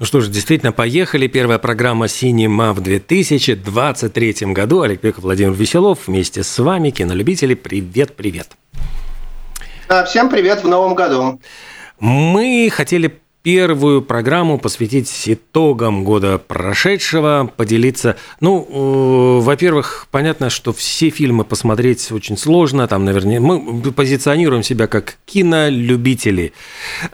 Ну что ж, действительно, поехали. Первая программа «Синема» в 2023 году. Олег Пеков, Владимир Веселов вместе с вами, кинолюбители. Привет, привет. Всем привет в новом году. Мы хотели первую программу посвятить итогам года прошедшего, поделиться. Ну, э, во-первых, понятно, что все фильмы посмотреть очень сложно. Там, наверное, мы позиционируем себя как кинолюбители.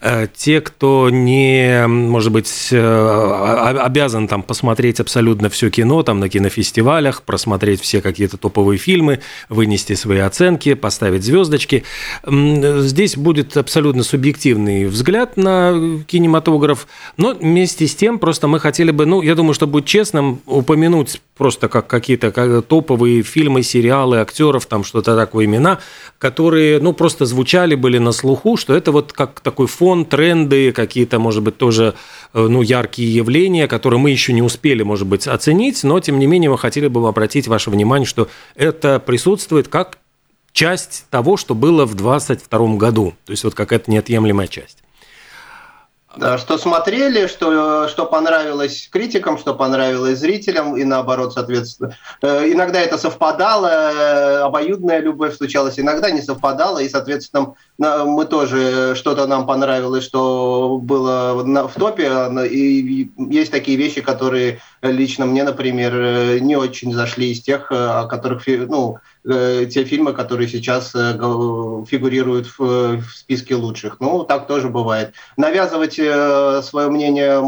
Э, те, кто не, может быть, э, обязан там посмотреть абсолютно все кино, там на кинофестивалях, просмотреть все какие-то топовые фильмы, вынести свои оценки, поставить звездочки. Здесь будет абсолютно субъективный взгляд на кино кинематограф. Но вместе с тем просто мы хотели бы, ну, я думаю, что будет честным, упомянуть просто как какие-то как топовые фильмы, сериалы, актеров, там что-то такое, имена, которые, ну, просто звучали, были на слуху, что это вот как такой фон, тренды, какие-то, может быть, тоже, э, ну, яркие явления, которые мы еще не успели, может быть, оценить, но, тем не менее, мы хотели бы обратить ваше внимание, что это присутствует как часть того, что было в 2022 году. То есть вот какая-то неотъемлемая часть. Да, что смотрели, что, что понравилось критикам, что понравилось зрителям, и наоборот, соответственно. Э, иногда это совпадало, э, обоюдная любовь случалась, иногда не совпадало, и, соответственно, мы тоже, что-то нам понравилось, что было в топе, и есть такие вещи, которые лично мне, например, э, не очень зашли из тех, о которых, ну, те фильмы, которые сейчас фигурируют в списке лучших. Ну, так тоже бывает. Навязывать свое мнение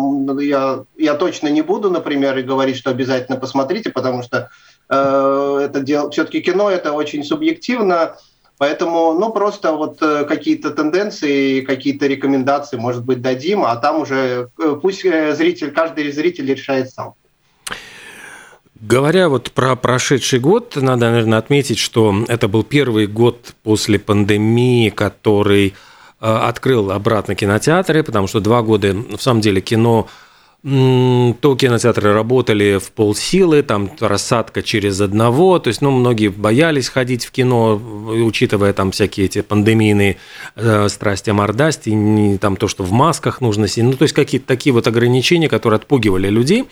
я, я точно не буду, например, и говорить, что обязательно посмотрите, потому что э, это дело, все-таки кино это очень субъективно, Поэтому, ну, просто вот э, какие-то тенденции, какие-то рекомендации, может быть, дадим, а там уже э, пусть э, зритель, каждый зритель решает сам. Говоря вот про прошедший год, надо, наверное, отметить, что это был первый год после пандемии, который открыл обратно кинотеатры, потому что два года, в самом деле, кино то кинотеатры работали в полсилы, там рассадка через одного, то есть, ну, многие боялись ходить в кино, учитывая там всякие эти пандемийные э, страсти, мордасти, не там то, что в масках нужно сидеть, ну, то есть, какие-то такие вот ограничения, которые отпугивали людей,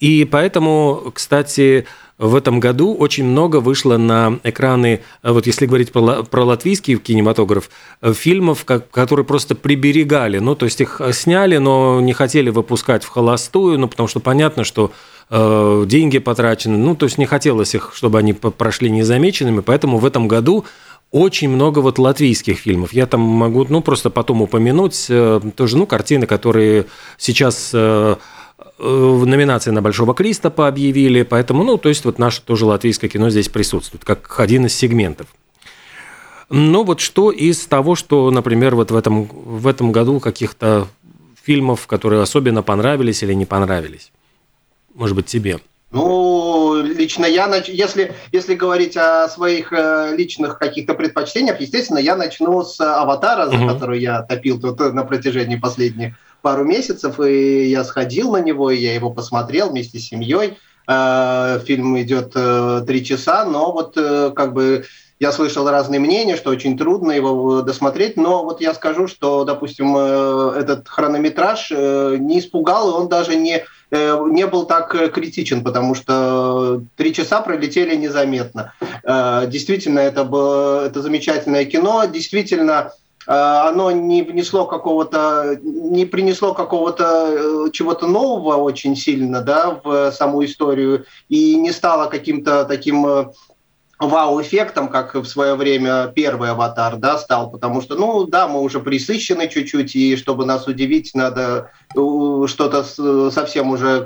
и поэтому, кстати, в этом году очень много вышло на экраны, э, вот если говорить про, про латвийский кинематограф, э, фильмов, которые просто приберегали. Ну, то есть их сняли, но не хотели выпускать в холостую, ну, потому что понятно, что э, деньги потрачены. Ну, то есть не хотелось их, чтобы они прошли незамеченными. Поэтому в этом году очень много вот латвийских фильмов. Я там могу, ну, просто потом упомянуть э, тоже, ну, картины, которые сейчас... Э, в номинации на Большого Кристопа объявили, поэтому, ну, то есть вот наше тоже латвийское кино здесь присутствует, как один из сегментов. Но вот что из того, что, например, вот в этом, в этом году каких-то фильмов, которые особенно понравились или не понравились? Может быть, тебе? Ну, лично я, нач... если, если говорить о своих э, личных каких-то предпочтениях, естественно, я начну с «Аватара», за угу. который я топил тут на протяжении последних пару месяцев, и я сходил на него, и я его посмотрел вместе с семьей. Э, фильм идет э, три часа, но вот э, как бы я слышал разные мнения, что очень трудно его досмотреть, но вот я скажу, что, допустим, этот хронометраж не испугал, и он даже не, не был так критичен, потому что три часа пролетели незаметно. Действительно, это было это замечательное кино, действительно Э, оно не внесло какого-то, не принесло какого-то э, чего-то нового очень сильно, да, в саму историю и не стало каким-то таким э, вау-эффектом, как в свое время первый аватар, да, стал, потому что, ну, да, мы уже присыщены чуть-чуть, и чтобы нас удивить, надо э, что-то совсем уже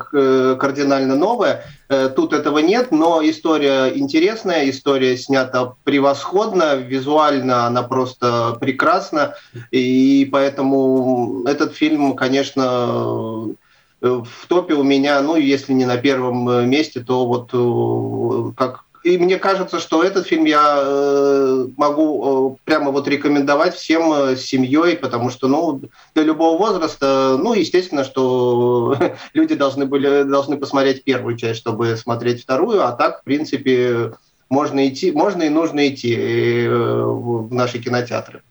кардинально новое. Э, тут этого нет, но история интересная, история снята превосходно, визуально она просто прекрасна, и поэтому этот фильм, конечно, в топе у меня, ну, если не на первом месте, то вот как и мне кажется, что этот фильм я э, могу э, прямо вот рекомендовать всем э, с семьей, потому что, ну, для любого возраста, ну, естественно, что люди должны были должны посмотреть первую часть, чтобы смотреть вторую, а так, в принципе, можно идти, можно и нужно идти в наши кинотеатры.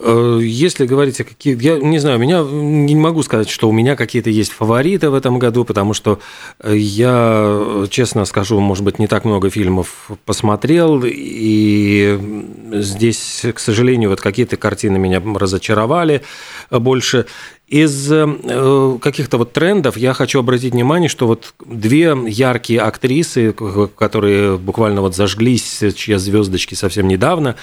Э, если говорить о каких... Я не знаю, меня не могу сказать, что у меня какие-то есть фавориты в этом году, потому что э, я, честно скажу, может быть, не так много фильмов посмотрел, и здесь, к сожалению, вот какие-то картины меня разочаровали больше. Из э, каких-то вот трендов я хочу обратить внимание, что вот две яркие актрисы, которые буквально вот зажглись, чьи звездочки совсем недавно,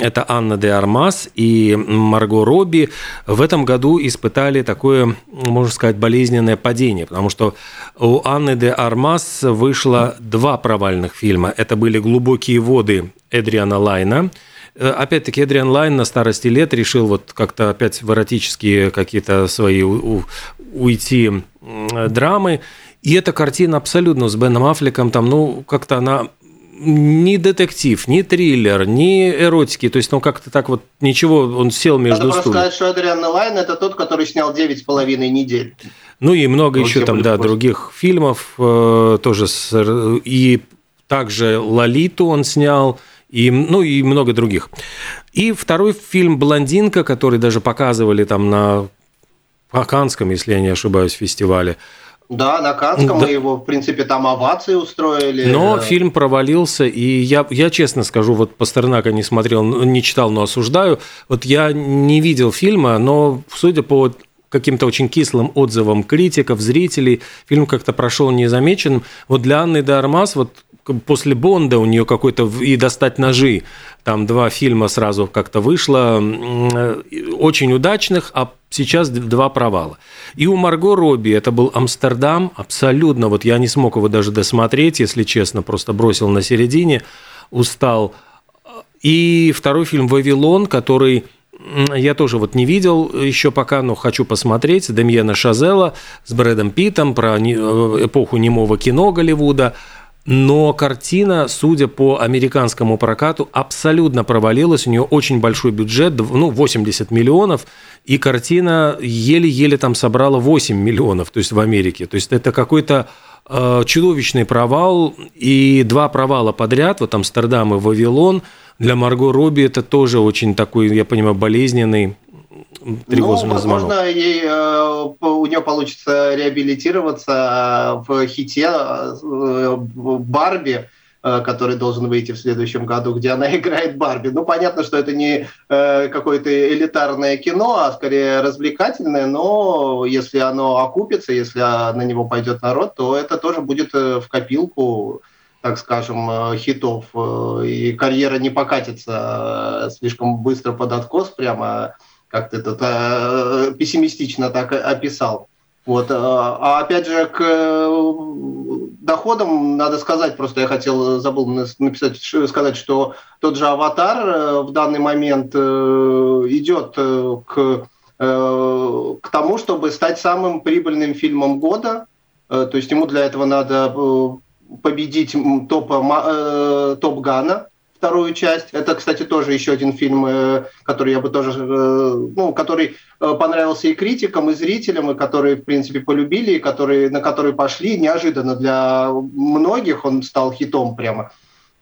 это Анна де Армас и Марго Робби, в этом году испытали такое, можно сказать, болезненное падение, потому что у Анны де Армас вышло два провальных фильма. Это были «Глубокие воды» Эдриана Лайна – опять-таки, Эдриан Лайн на старости лет решил вот как-то опять в эротические какие-то свои у, уйти драмы. И эта картина абсолютно с Беном Аффлеком, там, ну, как-то она ни детектив, ни триллер, ни эротики. То есть, ну, как-то так вот ничего, он сел между Надо просто сказать, что Эдриан Лайн – это тот, который снял девять с половиной недель. Ну, и много еще там, да, других фильмов э, тоже. С, и также «Лолиту» он снял – и, ну и много других. И второй фильм «Блондинка», который даже показывали там на Канском, если я не ошибаюсь, фестивале. Да, на Канском да. мы его, в принципе, там овации устроили. Но фильм провалился, и я, я честно скажу, вот Пастернака не смотрел, не читал, но осуждаю. Вот я не видел фильма, но судя по каким-то очень кислым отзывам критиков, зрителей, фильм как-то прошел незамеченным. Вот для Анны Дармас вот после Бонда у нее какой-то и достать ножи. Там два фильма сразу как-то вышло, очень удачных, а сейчас два провала. И у Марго Робби это был Амстердам, абсолютно, вот я не смог его даже досмотреть, если честно, просто бросил на середине, устал. И второй фильм «Вавилон», который я тоже вот не видел еще пока, но хочу посмотреть. Демьена Шазела с Брэдом Питом про э, эпоху немого кино Голливуда – но картина, судя по американскому прокату, абсолютно провалилась. У нее очень большой бюджет, ну, 80 миллионов, и картина еле-еле там собрала 8 миллионов, то есть в Америке. То есть это какой-то э, чудовищный провал, и два провала подряд, вот Амстердам и Вавилон, для Марго Робби это тоже очень такой, я понимаю, болезненный тревожный ну, возможно, звонок. ей, э, у нее получится реабилитироваться в хите э, Барби, э, который должен выйти в следующем году, где она играет Барби. Ну, понятно, что это не какое-то элитарное кино, а скорее развлекательное, но если оно окупится, если на него пойдет народ, то это тоже будет в копилку так скажем, хитов, и карьера не покатится слишком быстро под откос прямо как ты тут э, пессимистично так описал. Вот. Э, а опять же, к э, доходам надо сказать, просто я хотел, забыл написать, сказать, что тот же «Аватар» в данный момент идет к, к тому, чтобы стать самым прибыльным фильмом года. То есть ему для этого надо победить топ, топ Гана, вторую часть. Это, кстати, тоже еще один фильм, э, который я бы тоже, э, ну, который э, понравился и критикам, и зрителям, и которые, в принципе, полюбили, и которые, на которые пошли неожиданно для многих. Он стал хитом прямо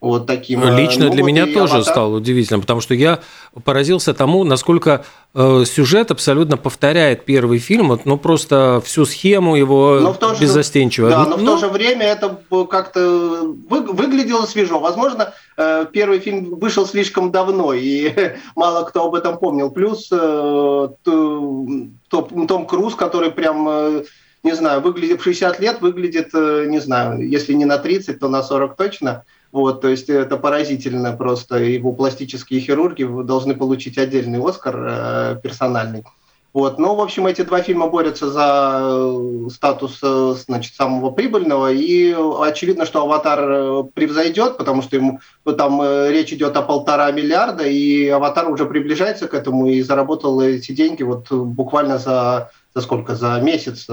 вот таким. Лично ну, для вот меня тоже аватар... стало удивительным, потому что я поразился тому, насколько э, сюжет абсолютно повторяет первый фильм, вот, ну просто всю схему его но в то же, беззастенчиво. Да, но ну, в то же время это как-то вы, выглядело свежо. Возможно, э, первый фильм вышел слишком давно, и мало кто об этом помнил. Плюс э, Том, Круз, который прям... Э, не знаю, выглядит в 60 лет, выглядит, э, не знаю, если не на 30, то на 40 точно. Вот, то есть это поразительно просто. Его пластические хирурги должны получить отдельный Оскар э, персональный. Вот. Но, в общем, эти два фильма борются за э, статус э, значит, самого прибыльного, и очевидно, что «Аватар» э, превзойдет, потому что ему, ну, там речь идет о полтора миллиарда, и «Аватар» уже приближается к этому и заработал эти деньги вот буквально за за сколько, за месяц,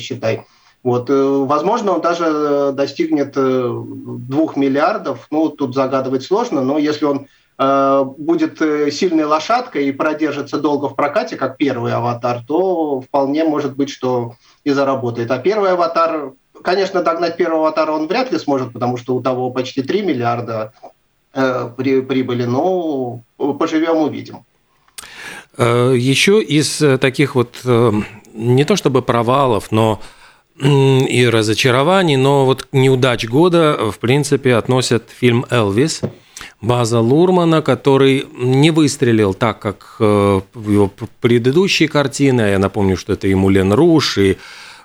считай. Вот, возможно, он даже достигнет двух миллиардов. Ну, тут загадывать сложно, но если он будет сильной лошадкой и продержится долго в прокате, как первый аватар, то вполне может быть, что и заработает. А первый аватар Конечно, догнать первого аватара он вряд ли сможет, потому что у того почти 3 миллиарда э, при, прибыли, но поживем, увидим. Э, Еще из э, таких вот э, не то чтобы провалов, но и разочарований, но вот неудач года, в принципе, относят фильм «Элвис», База Лурмана, который не выстрелил так, как в его предыдущие картины. Я напомню, что это и Мулен Руш, и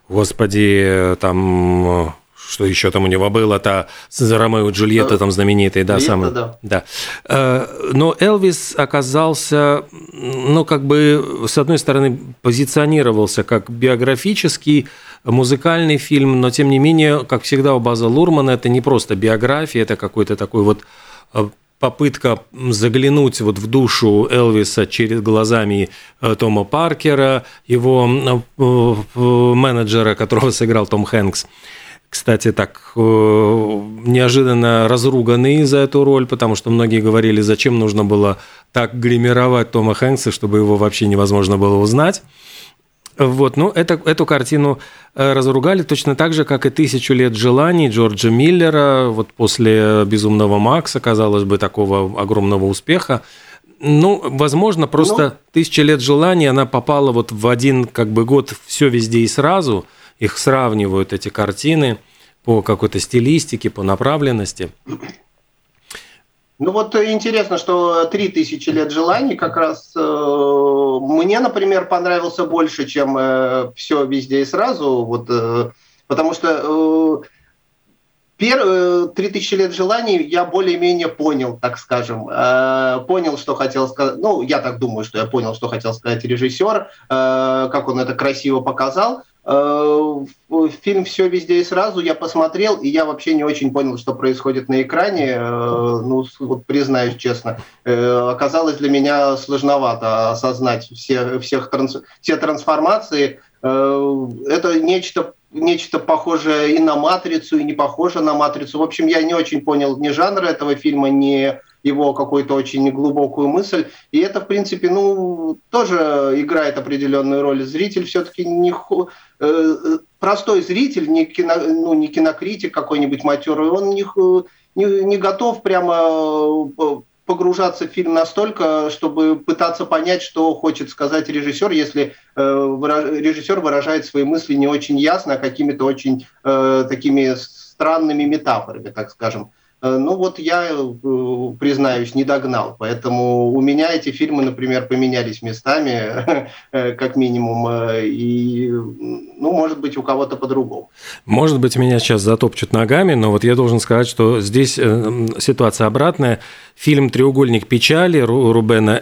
Господи, там что еще там у него было-то с Ромео и Джульетта да. там знаменитый, да, Джульетта, самый. Да. да. Э, но Элвис оказался, ну, как бы, с одной стороны, позиционировался как биографический музыкальный фильм, но, тем не менее, как всегда у База Лурмана, это не просто биография, это какой-то такой вот э, попытка заглянуть вот в душу Элвиса через глазами э, Тома Паркера, его э, менеджера, которого сыграл Том Хэнкс. Кстати, так неожиданно разруганный за эту роль, потому что многие говорили, зачем нужно было так гримировать Тома Хэнкса, чтобы его вообще невозможно было узнать. Вот, ну, это, эту картину э, разругали точно так же, как и «Тысячу лет желаний» Джорджа Миллера. Вот после «Безумного Макса», казалось бы, такого огромного успеха. Ну, возможно, просто ну, «Тысяча лет желаний» она попала вот в один как бы год все везде и сразу. Их сравнивают, эти картины, по какой-то стилистике, по направленности. Ну вот интересно, что «Три тысячи лет желаний» как раз э, мне, например, понравился больше, чем э, «Все везде и сразу», вот, э, потому что э, Первые три тысячи лет желаний я более-менее понял, так скажем. Э, понял, что хотел сказать. Ну, я так думаю, что я понял, что хотел сказать режиссер, э, как он это красиво показал. Э, фильм «Все везде и сразу» я посмотрел, и я вообще не очень понял, что происходит на экране. Э, ну, вот признаюсь честно, э, оказалось для меня сложновато осознать все, всех транс, все трансформации. Это нечто нечто похожее и на «Матрицу», и не похоже на «Матрицу». В общем, я не очень понял ни жанра этого фильма, ни его какую-то очень глубокую мысль. И это, в принципе, ну, тоже играет определенную роль. Зритель все-таки не... Э, простой зритель, не, кино, ну, не кинокритик какой-нибудь матерый, он не, не, не готов прямо э, погружаться в фильм настолько, чтобы пытаться понять, что хочет сказать режиссер, если э, режиссер выражает свои мысли не очень ясно, а какими-то очень э, такими странными метафорами, так скажем. Э, ну вот я, э, признаюсь, не догнал. Поэтому у меня эти фильмы, например, поменялись местами, э, как минимум. И, ну, может быть, у кого-то по-другому. Может быть, меня сейчас затопчут ногами, но вот я должен сказать, что здесь ситуация обратная. Фильм «Треугольник печали» Рубена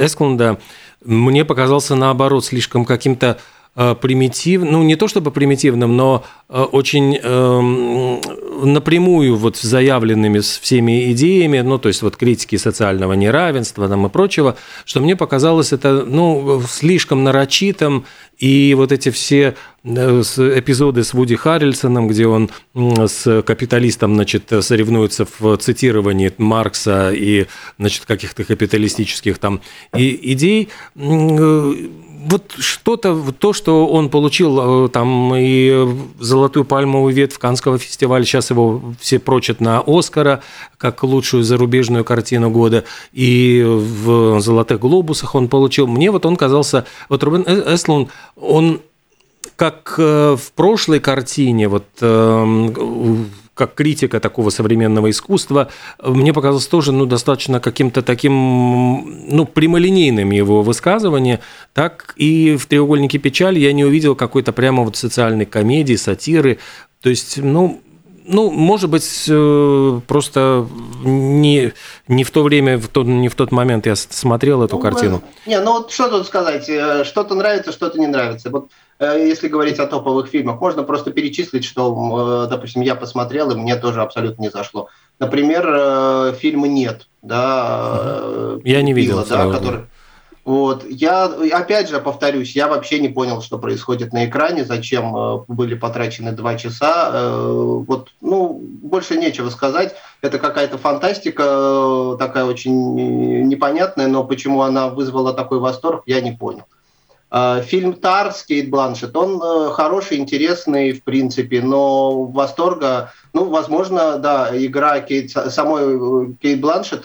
Эсклунда мне показался, наоборот, слишком каким-то примитивным, ну не то чтобы примитивным, но э, очень э, напрямую вот заявленными всеми идеями, ну то есть вот критики социального неравенства там и прочего, что мне показалось это ну слишком нарочитым, и вот эти все эпизоды с Вуди Харрельсоном, где он с капиталистом, значит, соревнуется в цитировании Маркса и, значит, каких-то капиталистических там идей, вот что-то, то, что он получил э, там и золотую пальмовую ветвь Канского фестиваля, сейчас его все прочат на Оскара как лучшую зарубежную картину года, и в «Золотых глобусах» он получил. Мне вот он казался, вот Рубен э, Эслун, он как э, в прошлой картине, вот эм, как критика такого современного искусства, мне показалось тоже ну, достаточно каким-то таким ну, прямолинейным его высказывание, так и в «Треугольнике печали» я не увидел какой-то прямо вот социальной комедии, сатиры. То есть, ну, ну, может быть, э, просто не, не в то время, в тот, не в тот момент я смотрел эту ну, картину. Не, ну вот что тут сказать, э, что-то нравится, что-то не нравится. Вот если говорить о топовых фильмах, можно просто перечислить, что, э, допустим, я посмотрел, и мне тоже абсолютно не зашло. Например, э, фильма «Нет», да. Я не видел. да, который, Вот. Я, опять же, повторюсь, я вообще не понял, что происходит на экране, зачем э, были потрачены два часа. Э, вот, ну, больше нечего сказать. Это какая-то фантастика э, такая очень непонятная, но почему она вызвала такой восторг, я не понял. Фильм «Тар» с Кейт Бланшет, он хороший, интересный, в принципе, но восторга, ну, возможно, да, игра Кейт, самой Кейт Бланшет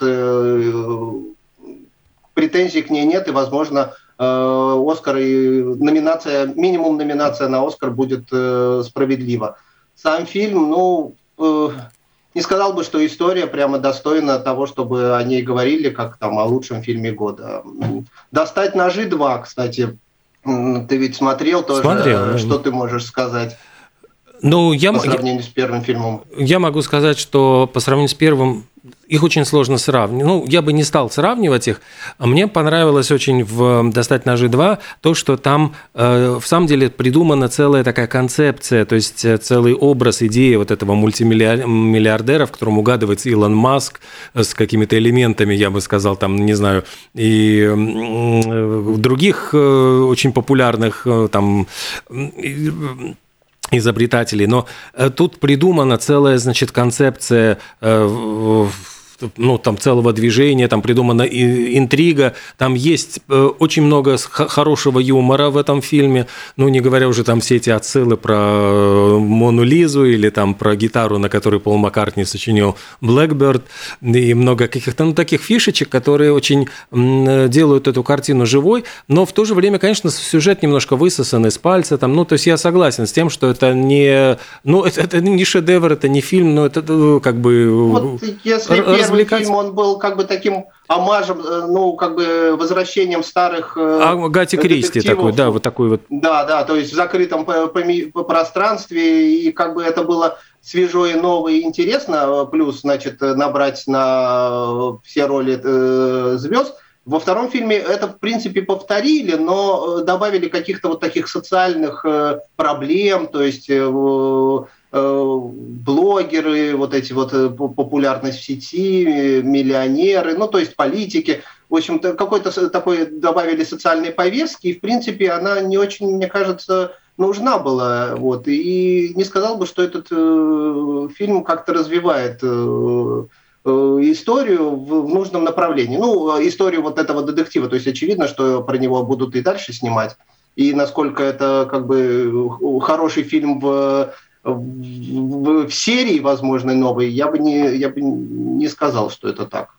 претензий к ней нет, и, возможно, э, Оскар и номинация, минимум номинация на Оскар будет э, справедлива. Сам фильм, ну, э, не сказал бы, что история прямо достойна того, чтобы о ней говорили, как там о лучшем фильме года. «Достать ножи 2», кстати, ты ведь смотрел тоже. Смотрел. Что ты можешь сказать? Ну, я, по сравнению с первым фильмом. Я могу сказать, что по сравнению с первым их очень сложно сравнивать. Ну, я бы не стал сравнивать их. А мне понравилось очень в «Достать ножи 2» то, что там э, в самом деле придумана целая такая концепция, то есть э, целый образ, идеи вот этого мультимиллиардера, в котором угадывается Илон Маск э, с какими-то элементами, я бы сказал, там, не знаю, и э, других очень популярных там изобретателей, но э, тут придумана целая, значит, концепция э, ну, там целого движения, там придумана интрига, там есть э, очень много хорошего юмора в этом фильме, ну, не говоря уже там все эти отсылы про э, Мону Лизу или там про гитару, на которой Пол Маккартни сочинил Blackbird, и много каких-то, ну, таких фишечек, которые очень делают эту картину живой, но в то же время, конечно, сюжет немножко высосан из пальца, там, ну, то есть я согласен с тем, что это не, ну, это, это не шедевр, это не фильм, но это э, как бы... Вот если развлекать. фильм, он был как бы таким омажем, э, ну, как бы возвращением старых э, А Гати Кристи такой, да, вот такой вот. Да, да, то есть в закрытом пространстве, и как бы это было свежо и ново и интересно, плюс, значит, набрать на все роли э, звезд. Во втором фильме это, в принципе, повторили, но добавили каких-то вот таких социальных проблем, то есть Э, блогеры, вот эти вот э, популярность в сети, миллионеры, ну, то есть политики. В общем-то, какой-то такой добавили социальной повестки, и, в принципе, она не очень, мне кажется, нужна была. Вот. И не сказал бы, что этот э, фильм как-то развивает э, э, историю в, в нужном направлении. Ну, историю вот этого детектива. То есть очевидно, что про него будут и дальше снимать. И насколько это как бы хороший фильм в в, в серии, возможно, новой, я бы, не, я бы не сказал, что это так.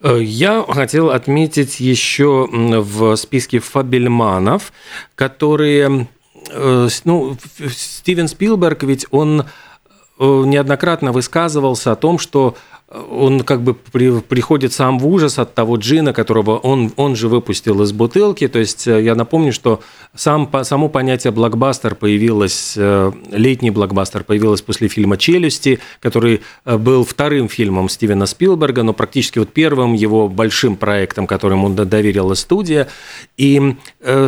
Э, я хотел отметить еще в списке фабельманов, которые, э, ну, Стивен Спилберг, ведь он э, неоднократно высказывался о том, что он как бы при, приходит сам в ужас от того джина, которого он, он же выпустил из бутылки. То есть э, я напомню, что сам, само понятие блокбастер появилось, э, летний блокбастер появилось после фильма «Челюсти», который э, был вторым фильмом Стивена Спилберга, но практически вот первым его большим проектом, которым он доверила студия. И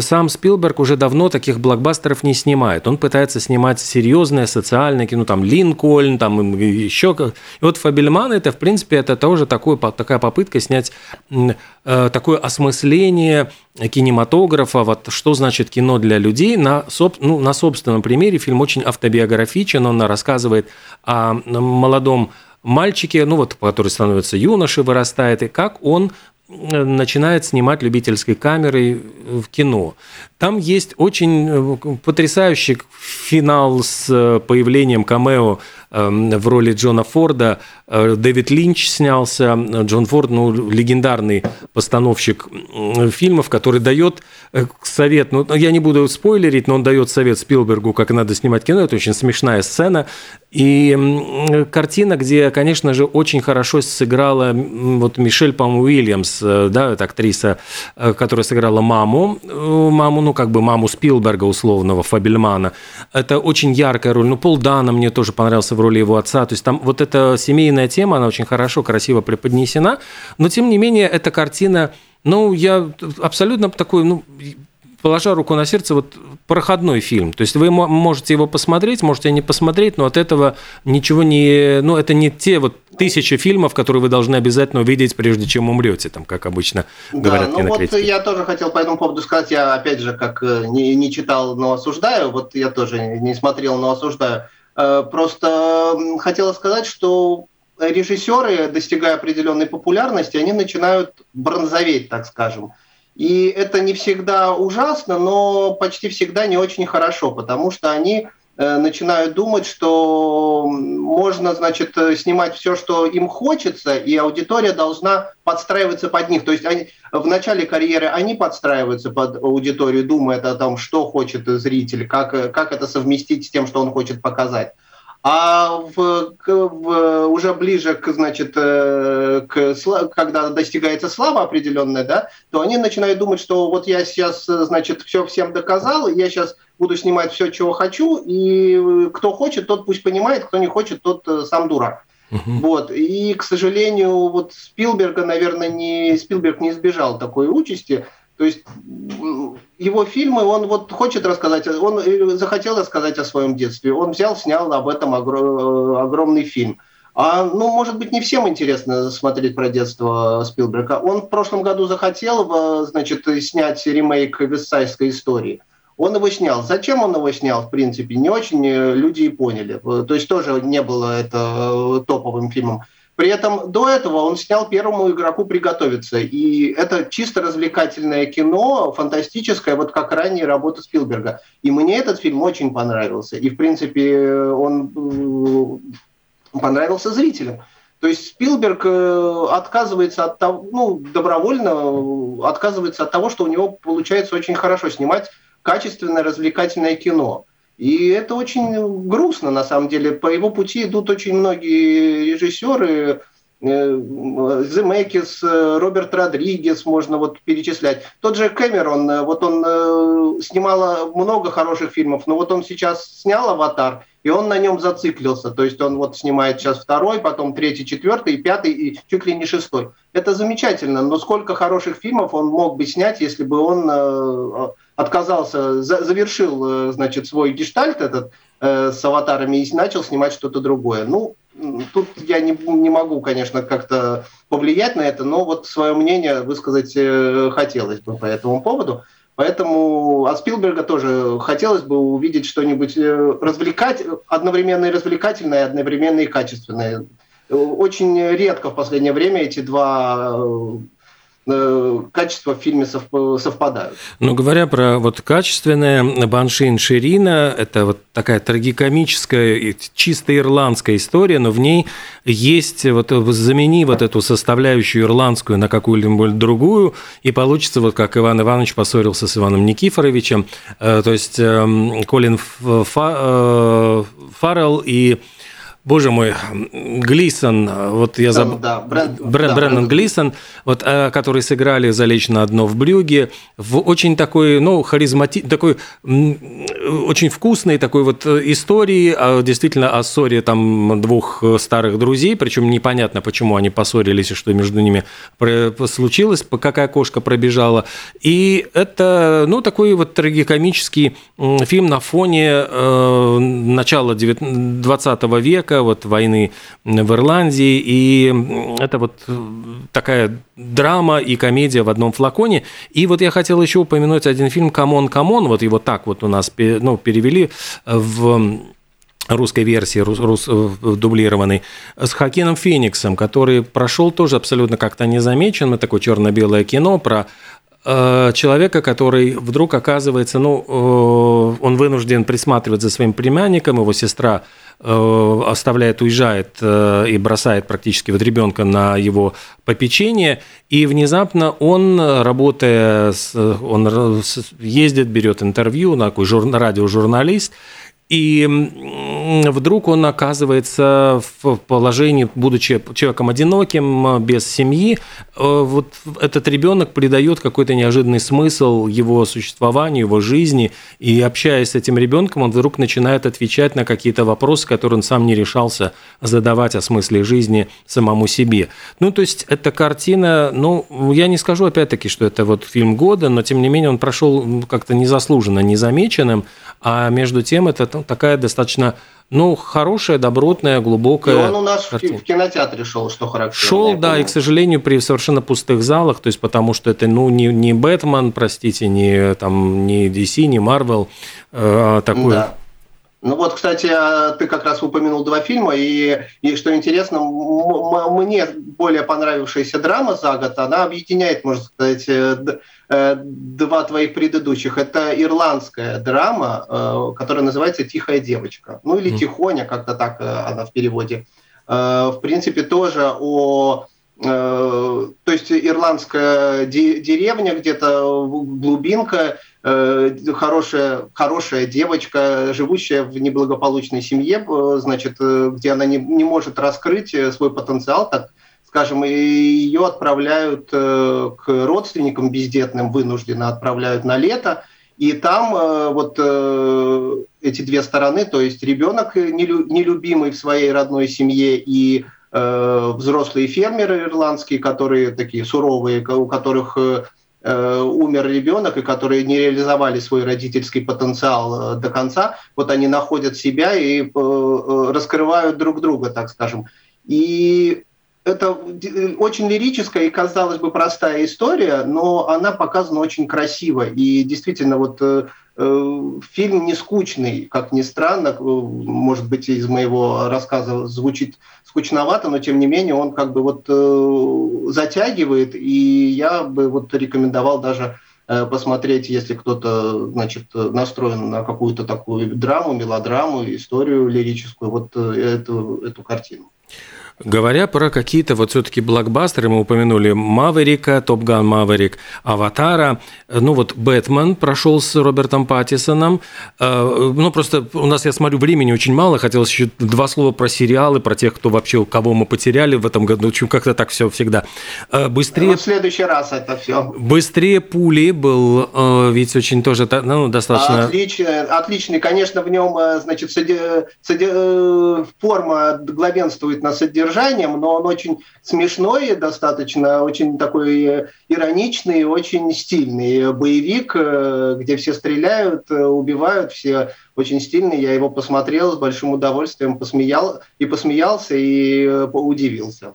сам Спилберг уже давно таких блокбастеров не снимает. Он пытается снимать серьезное социальное кино, там Линкольн, там еще. И вот Фабельман это, в принципе, это тоже такой, такая попытка снять э, такое осмысление кинематографа, вот что значит кино для людей на, соб, ну, на собственном примере. Фильм очень автобиографичен, он рассказывает о молодом мальчике, ну вот, который становится юношей, вырастает, и как он начинает снимать любительской камерой в кино. Там есть очень э, потрясающий финал с появлением камео Эм, в роли Джона Форда. Э, Дэвид Линч снялся. Джон Форд, ну, легендарный постановщик фильмов, который дает э, совет, ну, я не буду спойлерить, но он дает совет Спилбергу, как надо снимать кино. Это очень смешная сцена. И картина, где, конечно же, очень хорошо сыграла вот Мишель, по-моему, Уильямс, э, да, это актриса, которая сыграла маму, маму, ну, как бы маму Спилберга, условного, Фабельмана. Это очень яркая роль. Ну, Пол Дана мне тоже понравился в роли его отца. То есть там вот эта семейная тема, она очень хорошо, красиво преподнесена, но тем не менее эта картина, ну, я абсолютно такой, ну, положа руку на сердце, вот проходной фильм. То есть вы можете его посмотреть, можете не посмотреть, но от этого ничего не... Ну, это не те вот тысячи фильмов, которые вы должны обязательно увидеть, прежде чем умрете, там, как обычно говорят да, ну вот я тоже хотел по этому поводу сказать, я опять же, как э, не, не читал, но осуждаю, вот я тоже не смотрел, но осуждаю. Э, просто хотела сказать, что режиссеры, достигая определенной популярности, они начинают бронзоветь, так скажем. И это не всегда ужасно, но почти всегда не очень хорошо, потому что они э, начинают думать, что можно, значит, снимать все, что им хочется, и аудитория должна подстраиваться под них. То есть они, в начале карьеры они подстраиваются под аудиторию, думают о том, что хочет зритель, как, как это совместить с тем, что он хочет показать. А в, в, уже ближе к, значит, э, к, когда достигается слава определенная, да, то они начинают думать, что вот я сейчас, значит, все всем доказал, я сейчас буду снимать все, чего хочу, и кто хочет, тот пусть понимает, кто не хочет, тот э, сам дурак. Uh-huh. Вот. И, к сожалению, вот Спилберга, наверное, не, Спилберг не избежал такой участи. То есть его фильмы, он вот хочет рассказать, он захотел рассказать о своем детстве, он взял, снял об этом огромный фильм. А, ну, может быть, не всем интересно смотреть про детство Спилберга. Он в прошлом году захотел, значит, снять ремейк «Вестсайдской истории». Он его снял. Зачем он его снял, в принципе, не очень люди и поняли. То есть тоже не было это топовым фильмом. При этом до этого он снял первому игроку приготовиться. И это чисто развлекательное кино, фантастическое, вот как ранее работа Спилберга. И мне этот фильм очень понравился. И, в принципе, он э, понравился зрителям. То есть Спилберг э, отказывается от того, ну, добровольно отказывается от того, что у него получается очень хорошо снимать качественное развлекательное кино. И это очень грустно, на самом деле. По его пути идут очень многие режиссеры, э, Земекис, Роберт Родригес, можно вот перечислять. Тот же Кэмерон, э, вот он э, снимал много хороших фильмов, но вот он сейчас снял «Аватар», и он на нем зациклился. То есть он вот снимает сейчас второй, потом третий, четвертый, пятый и чуть ли не шестой. Это замечательно, но сколько хороших фильмов он мог бы снять, если бы он отказался, за, завершил, э, значит, свой гештальт этот э, с аватарами и начал снимать что-то другое. Ну, тут я не, не могу, конечно, как-то повлиять на это, но вот свое мнение высказать э, хотелось бы по этому поводу. Поэтому от Спилберга тоже хотелось бы увидеть что-нибудь э, развлекать, одновременно и развлекательное, одновременно и качественное. Очень редко в последнее время эти два э, качества в фильме совпадают. Ну, говоря про вот качественное, Баншин Ширина – это вот такая трагикомическая, чисто ирландская история, но в ней есть, вот замени вот эту составляющую ирландскую на какую-либо другую, и получится вот как Иван Иванович поссорился с Иваном Никифоровичем, э, то есть эм, Колин э, Фаррелл и Боже мой, Глисон, вот я забыл, да, Брэнд, Брэнд, да, Брэндон Глисон, вот, э, которые сыграли «Залечь на дно» в Брюге, в очень такой, ну, харизмати... такой, очень вкусной такой вот истории, а, действительно, о ссоре там двух старых друзей, причем непонятно, почему они поссорились и что между ними случилось, какая кошка пробежала. И это, ну, такой вот трагикомический фильм на фоне э, начала 20 века, вот войны в Ирландии, и это вот такая драма и комедия в одном флаконе. И вот я хотел еще упомянуть один фильм «Камон, камон», вот его так вот у нас ну, перевели в русской версии, рус, рус, дублированной, с Хоакином Фениксом, который прошел тоже абсолютно как-то незамечен. Это такое черно-белое кино про человека, который вдруг оказывается, ну, э, он вынужден присматривать за своим племянником, его сестра Э, оставляет, уезжает э, и бросает практически вот ребенка на его попечение, и внезапно он, работая, он ездит, берет интервью, на такой жур, радиожурналист, И вдруг он оказывается в положении, будучи человеком одиноким, без семьи, э, вот этот ребенок придает какой-то неожиданный смысл его существованию, его жизни, и общаясь с этим ребенком, он вдруг начинает отвечать на какие-то вопросы, которые он сам не решался задавать о смысле жизни самому себе. Ну, то есть, эта картина, ну, я не скажу опять-таки, что это вот фильм года, но тем не менее он прошел как-то незаслуженно незамеченным, а между тем это такая достаточно ну, хорошая, добротная, глубокая. И он у нас картина. в кинотеатре шел, что характерно. Шел, да, и, к сожалению, при совершенно пустых залах, то есть потому что это, ну, не, не Бэтмен, простите, не, там, не DC, не Marvel, а такой... Да. Ну вот, кстати, а ты как раз упомянул два фильма, и, и что интересно, мне более понравившаяся драма за год, она объединяет, можно сказать, э, Э, два твоих предыдущих. Это ирландская драма, э, которая называется «Тихая девочка». Ну или «Тихоня», как-то так она в переводе. В принципе, тоже о... То есть ирландская деревня, где-то глубинка, хорошая, хорошая девочка, живущая в неблагополучной семье, значит, где она не, не может раскрыть свой потенциал, так скажем, ее отправляют э, к родственникам бездетным, вынужденно отправляют на лето, и там э, вот э, эти две стороны, то есть ребенок нелюбимый в своей родной семье и взрослые фермеры ирландские, которые такие суровые, у которых умер ребенок и которые не реализовали свой родительский потенциал до конца, вот они находят себя и раскрывают друг друга, так скажем. И это очень лирическая и, казалось бы, простая история, но она показана очень красиво. И действительно, вот э, э фильм не скучный, как ни странно, э, может быть, из моего рассказа звучит скучновато, но тем не менее он как бы вот э, затягивает, и я бы вот рекомендовал даже э, посмотреть, если кто-то, значит, настроен на какую-то такую драму, мелодраму, историю лирическую, вот эту, эту картину. Говоря про какие-то вот все-таки блокбастеры, мы упомянули Маверика, Топ Ган Маверик, Аватара, ну вот Бэтмен прошел с Робертом Паттисоном, э, ну просто у нас, я смотрю, времени очень мало, хотелось еще два слова про сериалы, про тех, кто вообще, кого мы потеряли в этом году, чем как-то так все всегда. Э, быстрее... Вот в следующий раз это все. Быстрее пули был, э, ведь очень тоже, ну, достаточно... Отличный, отличный, конечно, в нем, значит, форма главенствует на содержании содержанием, но он очень смешной, достаточно, очень такой э, ироничный, очень стильный боевик, э, где все стреляют, э, убивают, все очень стильный. Я его посмотрел с большим удовольствием, посмеял и посмеялся и удивился.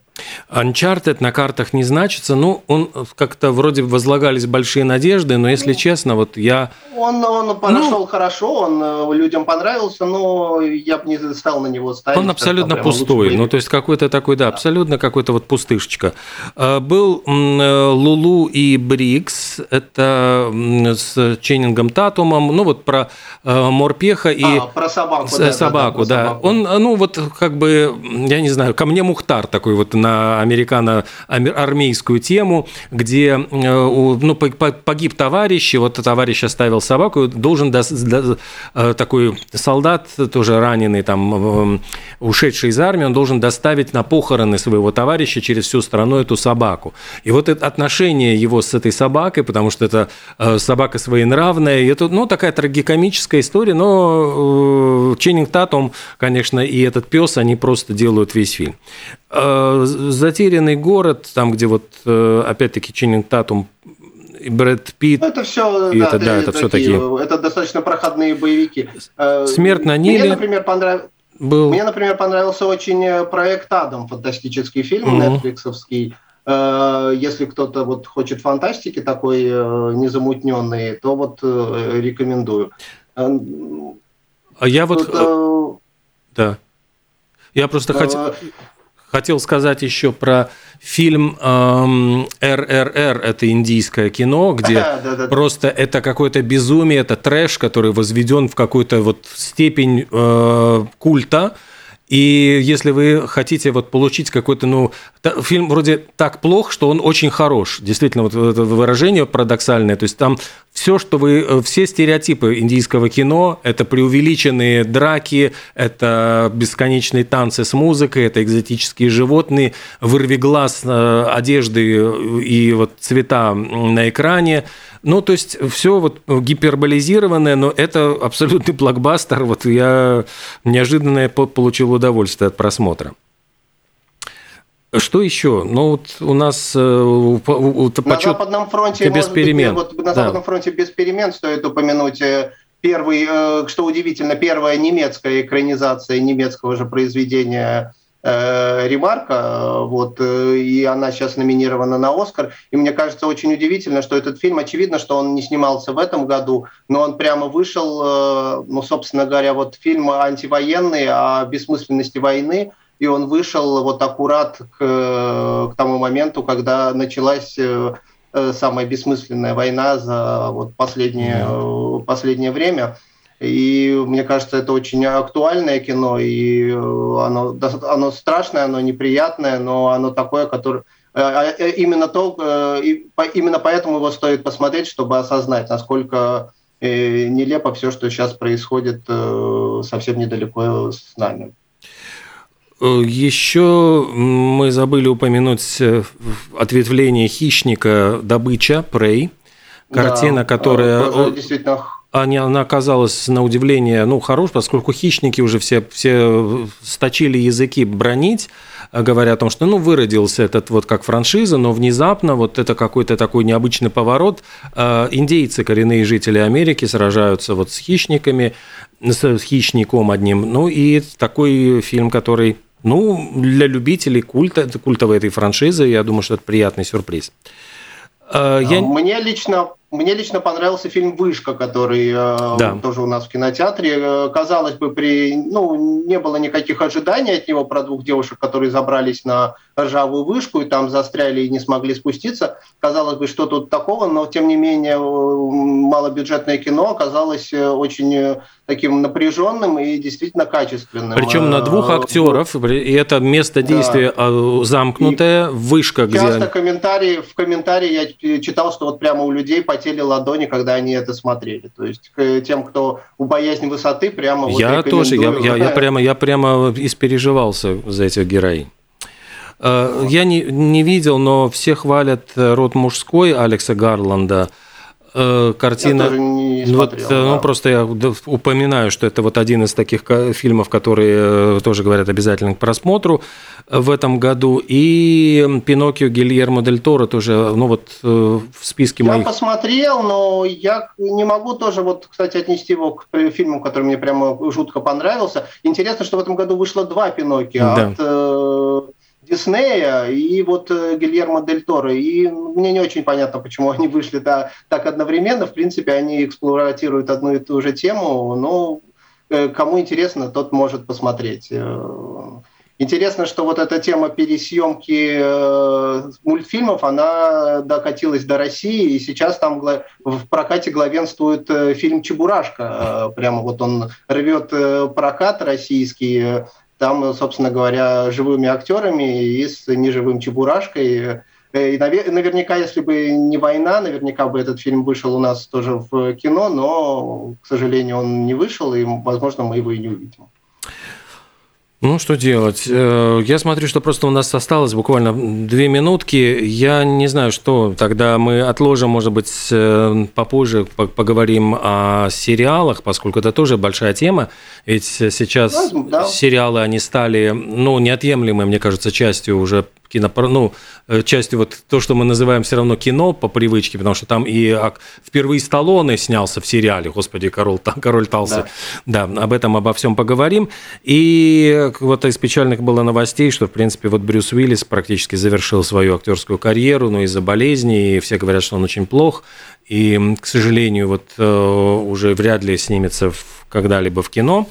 Uncharted на картах не значится. Ну, он как-то вроде возлагались большие надежды, но если ну, честно, вот я... Он, он прошел ну, хорошо, он людям понравился, но я бы не стал на него ставить. Он абсолютно пустой. Ну, то есть какой-то такой, да, да. абсолютно какой-то вот пустышечка. А, был Лулу и Брикс, это с Ченнингом Татумом, ну, вот про э, Морпеха и... А, про собаку, да, собаку, да, да. Собаку. Он, ну, вот как бы, я не знаю, ко мне Мухтар такой вот на американо-армейскую тему, где э, ну, погиб товарищ, и вот товарищ оставил собаку, должен э, такой солдат, тоже раненый, там, ушедший из армии, он должен доставить на похороны своего товарища через всю страну эту собаку. И вот это отношение его с этой собакой, потому что это э, собака своенравная, и это, ну, такая трагикомическая история, но Ченнинг Татум, конечно, и этот пес, они просто делают весь фильм. Э, затерянный город, там, где вот, э, опять-таки, Ченнинг Татум и Брэд Питт. Ну, это все, и да, это, да, это все такие. Это достаточно проходные боевики. Э, Смерть на Ниле. Мне, например, понравилось. Был... Мне, например, понравился очень проект Адам, фантастический фильм, угу. нетфликсовский. Если кто-то вот хочет фантастики такой незамутненный, то вот рекомендую. А я вот... Да. Я просто хотел... Хотел сказать еще про фильм эм, РРР, это индийское кино, где да, да, да. просто это какое-то безумие, это трэш, который возведен в какую-то вот степень э, культа, И если вы хотите вот получить какой-то, ну, фильм вроде так плох, что он очень хорош. Действительно, вот это выражение парадоксальное. То есть там все, что вы, э, все стереотипы индийского кино, это преувеличенные драки, это бесконечные танцы с музыкой, это экзотические животные, вырви глаз э, одежды и вот цвета на экране. Ну, то есть все вот гиперболизированное, но это абсолютный блокбастер. Вот я неожиданно получил удовольствие от просмотра. Что еще? Ну, вот у нас э, на Западном фронте без перемен. Быть, вот на Западном да. фронте без перемен стоит упомянуть э, первый, э, что удивительно, первая немецкая экранизация немецкого же произведения Ремарка, вот, и она сейчас номинирована на Оскар. И мне кажется очень удивительно, что этот фильм, очевидно, что он не снимался в этом году, но он прямо вышел, ну, собственно говоря, вот фильм антивоенный о бессмысленности войны, и он вышел вот аккурат к, к тому моменту, когда началась э, э, самая бессмысленная война за вот последнее, последнее время. И мне кажется, это очень актуальное кино, и оно, оно страшное, оно неприятное, но оно такое, которое а, именно, то, именно поэтому его стоит посмотреть, чтобы осознать, насколько нелепо все, что сейчас происходит совсем недалеко с нами. Э, Еще мы забыли упомянуть э, ответвление хищника добыча Prey. Картина, да, которая действительно она, она оказалась на удивление ну, хорош, поскольку хищники уже все, все сточили языки бронить, говоря о том, что ну, выродился этот вот как франшиза, но внезапно вот это какой-то такой необычный поворот. Э, индейцы, коренные жители Америки, сражаются вот с хищниками, с хищником одним. Ну и такой фильм, который ну, для любителей культа, культовой этой франшизы, я думаю, что это приятный сюрприз. А, я... Мне лично мне лично понравился фильм «Вышка», который э, да. тоже у нас в кинотеатре. Э, казалось бы, при, ну, не было никаких ожиданий от него про двух девушек, которые забрались на ржавую вышку и там застряли и не смогли спуститься. Казалось бы, что тут такого, но тем не менее малобюджетное кино оказалось э, очень таким напряженным и действительно качественным. Причем на двух актеров, и это место действия да. замкнутое, и вышка, где... Часто комментарии, в комментарии я читал, что вот прямо у людей по потели ладони, когда они это смотрели. То есть к тем, кто у боязни высоты, прямо вот Я тоже, я, я, я, прямо, я прямо испереживался за этих героинь. Э, я не, не видел, но все хвалят род мужской Алекса Гарланда – Э, картина. Я тоже не смотрел, вот, э, да. Ну, просто я упоминаю, что это вот один из таких фильмов, которые э, тоже говорят обязательно к просмотру в этом году. И Пиноккио Гильермо Дель Торо тоже, ну вот в списке я моих. Я посмотрел, но я не могу тоже, вот, кстати, отнести его к фильму, который мне прямо жутко понравился. Интересно, что в этом году вышло два Пиноккио да. от Диснея и вот э, Гильермо Дель Торо. И мне не очень понятно, почему они вышли да, так одновременно. В принципе, они эксплуатируют одну и ту же тему, но э, кому интересно, тот может посмотреть. Э, интересно, что вот эта тема пересъемки мультфильмов, она докатилась до России, и сейчас там в прокате главенствует фильм «Чебурашка». Прямо вот он рвет прокат российский, там, собственно говоря, живыми актерами и с неживым Чебурашкой. И наверняка, если бы не война, наверняка бы этот фильм вышел у нас тоже в кино, но, к сожалению, он не вышел, и, возможно, мы его и не увидим. Ну, что делать? Э, я смотрю, что просто у нас осталось буквально две минутки. Я не знаю, что тогда мы отложим, может быть, э, попозже поговорим о сериалах, поскольку это тоже большая тема. Ведь сейчас да. сериалы, они стали, ну, неотъемлемой, мне кажется, частью уже кино, ну, э, частью вот то, что мы называем все равно кино по привычке, потому что там и впервые Сталлоне снялся в сериале, господи, Король, Король Талси. Да. да, об этом, обо всем поговорим. И вот из печальных было новостей, что, в принципе, вот Брюс Уиллис практически завершил свою актерскую карьеру, но из-за болезни, и все говорят, что он очень плох. И, к сожалению, вот э, уже вряд ли снимется когда-либо в кино.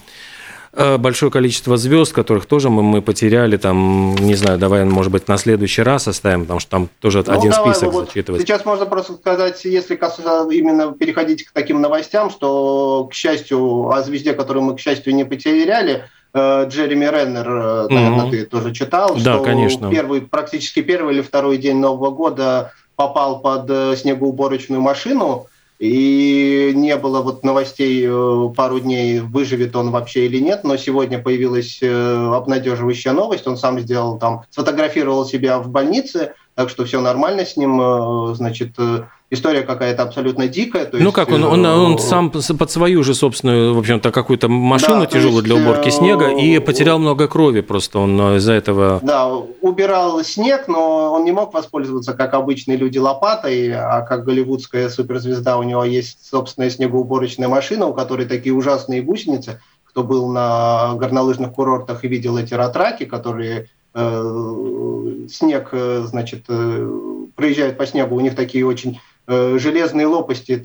Э, большое количество звезд, которых тоже мы, мы потеряли, там, не знаю, давай, может быть, на следующий раз оставим, потому что там тоже ну, один давай, список вот зачитывать. Сейчас можно просто сказать, если именно переходить к таким новостям, что, к счастью, о звезде, которую мы, к счастью, не потеряли, э, Джереми Реннер, э, наверное, угу. ты тоже читал, да, что конечно. первый, практически первый или второй день Нового года попал под э, снегоуборочную машину, и не было вот новостей пару дней, выживет он вообще или нет, но сегодня появилась обнадеживающая новость, он сам сделал там, сфотографировал себя в больнице, так что все нормально с ним, значит, история какая-то абсолютно дикая. То ну есть, как, он, он, он сам под свою же собственную, в общем-то, какую-то машину да, тяжелую есть, для уборки снега и потерял много крови просто он из-за этого. Да, убирал снег, но он не мог воспользоваться, как обычные люди, лопатой, а как голливудская суперзвезда у него есть собственная снегоуборочная машина, у которой такие ужасные гусеницы. Кто был на горнолыжных курортах и видел эти ратраки, которые э, снег, э, значит, э, проезжают по снегу, у них такие очень Э, железные лопасти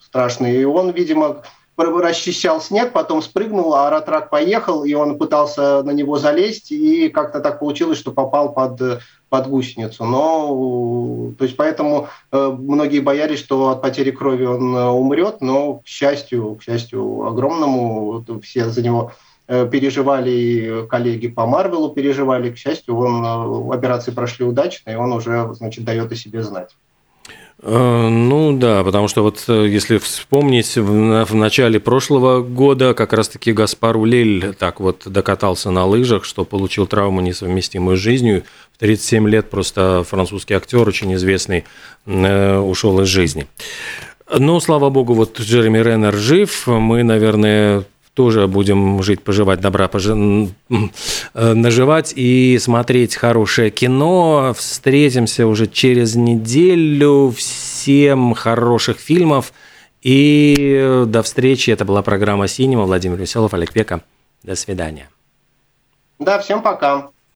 страшные. И он, видимо, расчищал снег, потом спрыгнул, а Ратрак поехал, и он пытался на него залезть, и как-то так получилось, что попал под, под гусеницу. Но, то есть поэтому многие боялись, что от потери крови он умрет, но, к счастью, к счастью огромному, все за него переживали, и коллеги по Марвелу переживали. К счастью, он, операции прошли удачно, и он уже, значит, дает о себе знать. Э, ну да, потому что вот э, если вспомнить, в начале прошлого года как раз-таки Гаспар Улель так вот докатался на лыжах, что получил травму, несовместимую с жизнью. В 37 лет просто французский актер, очень известный, э, ушел из жизни. Но, слава богу, вот Джереми Реннер жив. Мы, наверное, тоже будем жить, поживать, добра пожи... Э, наживать и смотреть хорошее кино. Встретимся уже через неделю. Всем хороших фильмов. И до встречи. Это была программа «Синема». Владимир Веселов, Олег Пека. До свидания. Да, всем пока.